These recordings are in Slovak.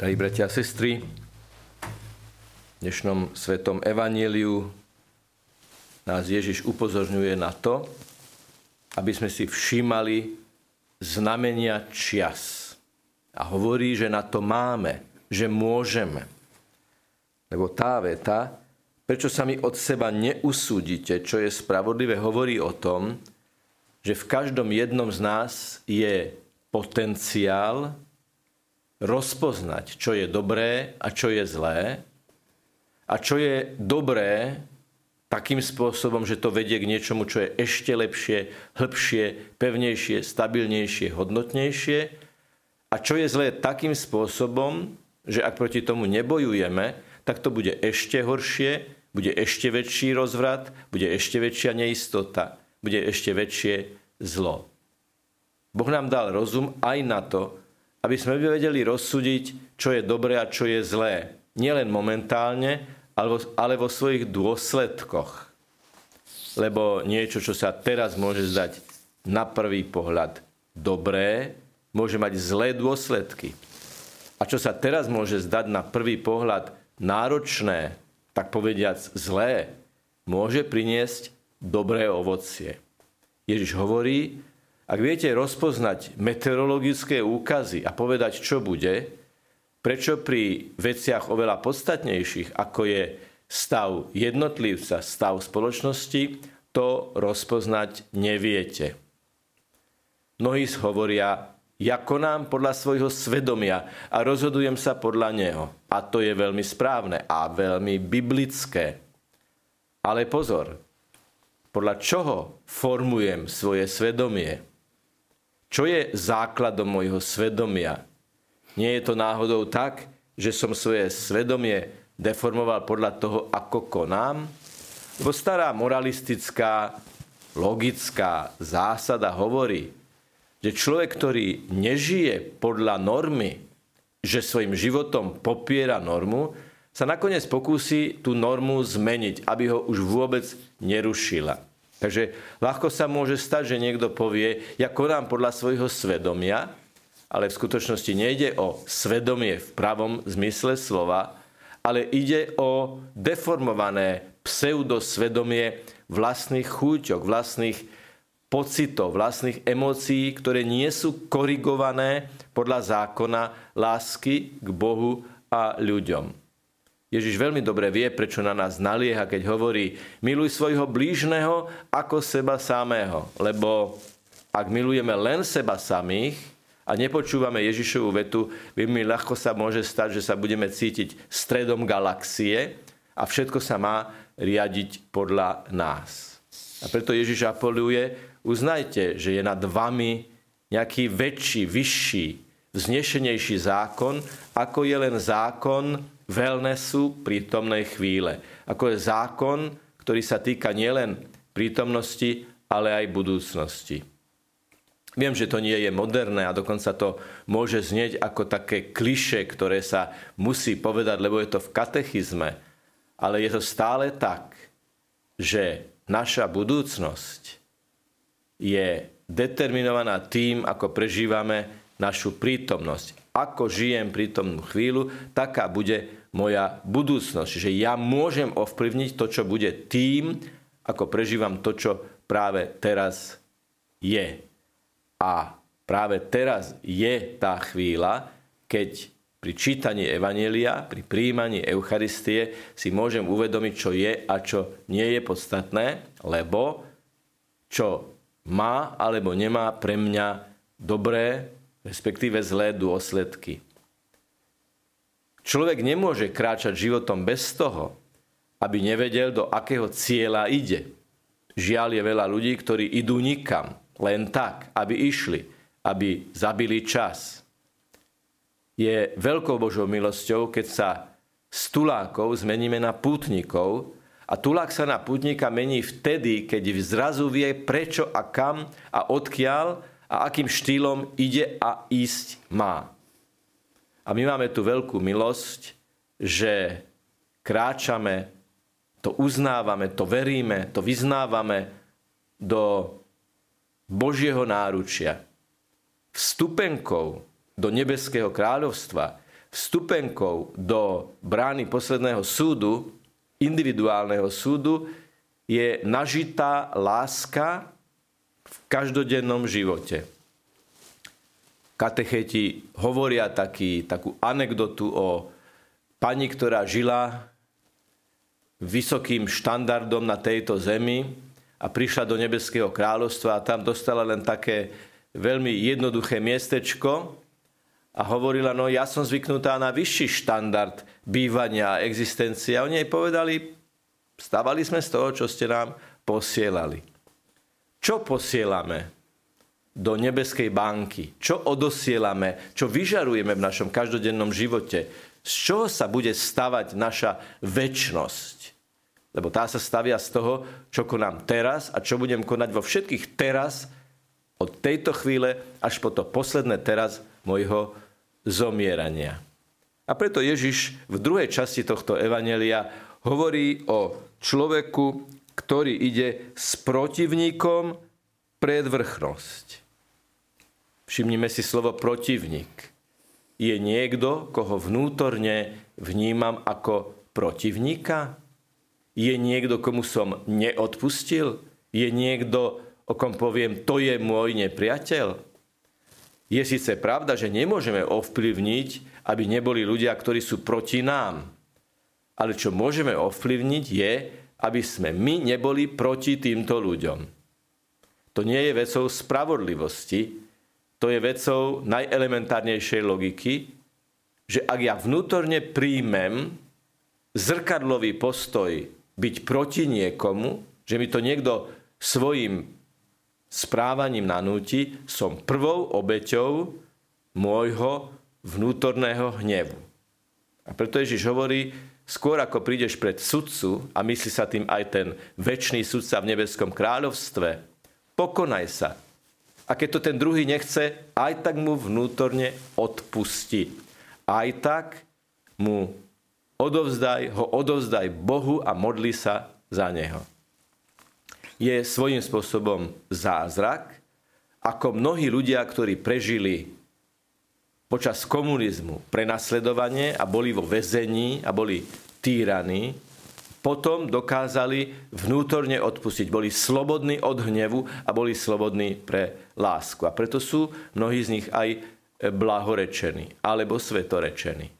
Drahí bratia a sestry, v dnešnom svetom evaníliu nás Ježiš upozorňuje na to, aby sme si všímali znamenia čias. A hovorí, že na to máme, že môžeme. Lebo tá veta, prečo sa mi od seba neusúdite, čo je spravodlivé, hovorí o tom, že v každom jednom z nás je potenciál rozpoznať, čo je dobré a čo je zlé. A čo je dobré takým spôsobom, že to vedie k niečomu, čo je ešte lepšie, hĺbšie, pevnejšie, stabilnejšie, hodnotnejšie. A čo je zlé takým spôsobom, že ak proti tomu nebojujeme, tak to bude ešte horšie, bude ešte väčší rozvrat, bude ešte väčšia neistota, bude ešte väčšie zlo. Boh nám dal rozum aj na to, aby sme vedeli rozsúdiť, čo je dobré a čo je zlé. Nielen momentálne, ale vo svojich dôsledkoch. Lebo niečo, čo sa teraz môže zdať na prvý pohľad dobré, môže mať zlé dôsledky. A čo sa teraz môže zdať na prvý pohľad náročné, tak povediac zlé, môže priniesť dobré ovocie. Ježiš hovorí, ak viete rozpoznať meteorologické úkazy a povedať, čo bude, prečo pri veciach oveľa podstatnejších, ako je stav jednotlivca, stav spoločnosti, to rozpoznať neviete. Mnohí hovoria, ja konám podľa svojho svedomia a rozhodujem sa podľa neho. A to je veľmi správne a veľmi biblické. Ale pozor, podľa čoho formujem svoje svedomie? Čo je základom môjho svedomia? Nie je to náhodou tak, že som svoje svedomie deformoval podľa toho, ako konám? Lebo stará moralistická, logická zásada hovorí, že človek, ktorý nežije podľa normy, že svojim životom popiera normu, sa nakoniec pokúsi tú normu zmeniť, aby ho už vôbec nerušila. Takže ľahko sa môže stať, že niekto povie, ja konám podľa svojho svedomia, ale v skutočnosti nejde o svedomie v pravom zmysle slova, ale ide o deformované pseudosvedomie vlastných chúťok, vlastných pocitov, vlastných emócií, ktoré nie sú korigované podľa zákona lásky k Bohu a ľuďom. Ježiš veľmi dobre vie, prečo na nás nalieha, keď hovorí miluj svojho blížneho ako seba samého. Lebo ak milujeme len seba samých a nepočúvame Ježišovu vetu, veľmi ľahko sa môže stať, že sa budeme cítiť stredom galaxie a všetko sa má riadiť podľa nás. A preto Ježiš apeluje, uznajte, že je nad vami nejaký väčší, vyšší, vznešenejší zákon, ako je len zákon wellnessu prítomnej chvíle. Ako je zákon, ktorý sa týka nielen prítomnosti, ale aj budúcnosti. Viem, že to nie je moderné a dokonca to môže znieť ako také kliše, ktoré sa musí povedať, lebo je to v katechizme. Ale je to stále tak, že naša budúcnosť je determinovaná tým, ako prežívame našu prítomnosť. Ako žijem prítomnú chvíľu, taká bude moja budúcnosť. Že ja môžem ovplyvniť to, čo bude tým, ako prežívam to, čo práve teraz je. A práve teraz je tá chvíľa, keď pri čítaní Evanielia, pri príjmaní Eucharistie si môžem uvedomiť, čo je a čo nie je podstatné, lebo čo má alebo nemá pre mňa dobré, respektíve zlé dôsledky. Človek nemôže kráčať životom bez toho, aby nevedel, do akého cieľa ide. Žiaľ je veľa ľudí, ktorí idú nikam, len tak, aby išli, aby zabili čas. Je veľkou Božou milosťou, keď sa z tulákov zmeníme na pútnikov a tulák sa na pútnika mení vtedy, keď zrazu vie prečo a kam a odkiaľ a akým štýlom ide a ísť má. A my máme tu veľkú milosť, že kráčame, to uznávame, to veríme, to vyznávame do Božieho náručia. Vstupenkou do nebeského kráľovstva vstupenkou do brány posledného súdu, individuálneho súdu, je nažitá láska v každodennom živote. Katecheti hovoria taký, takú anekdotu o pani, ktorá žila vysokým štandardom na tejto zemi a prišla do Nebeského kráľovstva a tam dostala len také veľmi jednoduché miestečko a hovorila, no ja som zvyknutá na vyšší štandard bývania a existencie. A oni jej povedali, stávali sme z toho, čo ste nám posielali. Čo posielame do nebeskej banky? Čo odosielame? Čo vyžarujeme v našom každodennom živote? Z čoho sa bude stavať naša väčnosť? Lebo tá sa stavia z toho, čo konám teraz a čo budem konať vo všetkých teraz, od tejto chvíle až po to posledné teraz mojho zomierania. A preto Ježiš v druhej časti tohto evanelia hovorí o človeku, ktorý ide s protivníkom pred vrchnosť. Všimnime si slovo protivník. Je niekto, koho vnútorne vnímam ako protivníka? Je niekto, komu som neodpustil? Je niekto, o kom poviem, to je môj nepriateľ? Je síce pravda, že nemôžeme ovplyvniť, aby neboli ľudia, ktorí sú proti nám. Ale čo môžeme ovplyvniť je, aby sme my neboli proti týmto ľuďom. To nie je vecou spravodlivosti, to je vecou najelementárnejšej logiky, že ak ja vnútorne príjmem zrkadlový postoj byť proti niekomu, že mi to niekto svojim správaním nanúti, som prvou obeťou môjho vnútorného hnevu. A preto Ježiš hovorí, skôr ako prídeš pred sudcu, a myslí sa tým aj ten väčší sudca v nebeskom kráľovstve, pokonaj sa. A keď to ten druhý nechce, aj tak mu vnútorne odpusti. Aj tak mu odovzdaj, ho odovzdaj Bohu a modli sa za neho. Je svojím spôsobom zázrak, ako mnohí ľudia, ktorí prežili počas komunizmu prenasledovanie a boli vo väzení a boli týraní, potom dokázali vnútorne odpustiť. Boli slobodní od hnevu a boli slobodní pre lásku. A preto sú mnohí z nich aj blahorečení alebo svetorečení.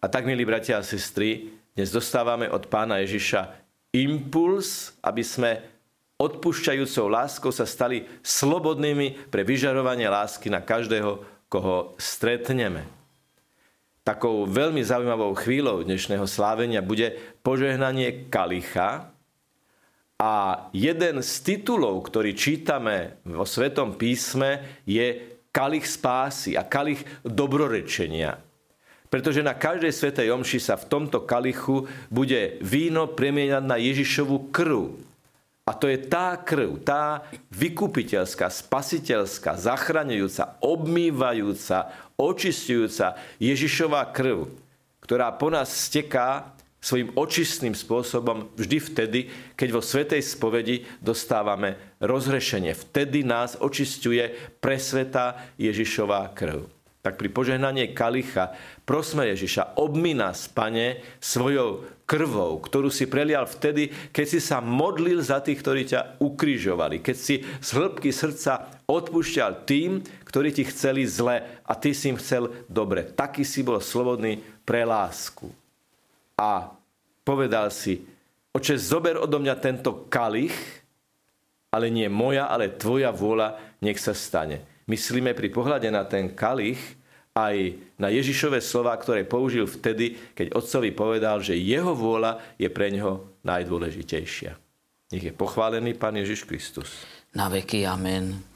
A tak, milí bratia a sestry, dnes dostávame od pána Ježiša impuls, aby sme odpúšťajúcou láskou sa stali slobodnými pre vyžarovanie lásky na každého, koho stretneme. Takou veľmi zaujímavou chvíľou dnešného slávenia bude požehnanie kalicha a jeden z titulov, ktorý čítame vo Svetom písme, je kalich spásy a kalich dobrorečenia. Pretože na každej svetej omši sa v tomto kalichu bude víno premieňať na Ježišovu krv. A to je tá krv, tá vykupiteľská, spasiteľská, zachraňujúca, obmývajúca, očistujúca Ježišová krv, ktorá po nás steká svojim očistným spôsobom vždy vtedy, keď vo Svetej spovedi dostávame rozhrešenie. Vtedy nás očistuje presvetá Ježišová krv tak pri požehnaní kalicha prosme Ježiša, obmi nás, Pane, svojou krvou, ktorú si prelial vtedy, keď si sa modlil za tých, ktorí ťa ukrižovali, keď si z hĺbky srdca odpúšťal tým, ktorí ti chceli zle a ty si im chcel dobre. Taký si bol slobodný pre lásku. A povedal si, oče, zober odo mňa tento kalich, ale nie moja, ale tvoja vôľa, nech sa stane myslíme pri pohľade na ten kalich aj na Ježišové slova, ktoré použil vtedy, keď otcovi povedal, že jeho vôľa je pre neho najdôležitejšia. Nech je pochválený Pán Ježiš Kristus. Na veky amen.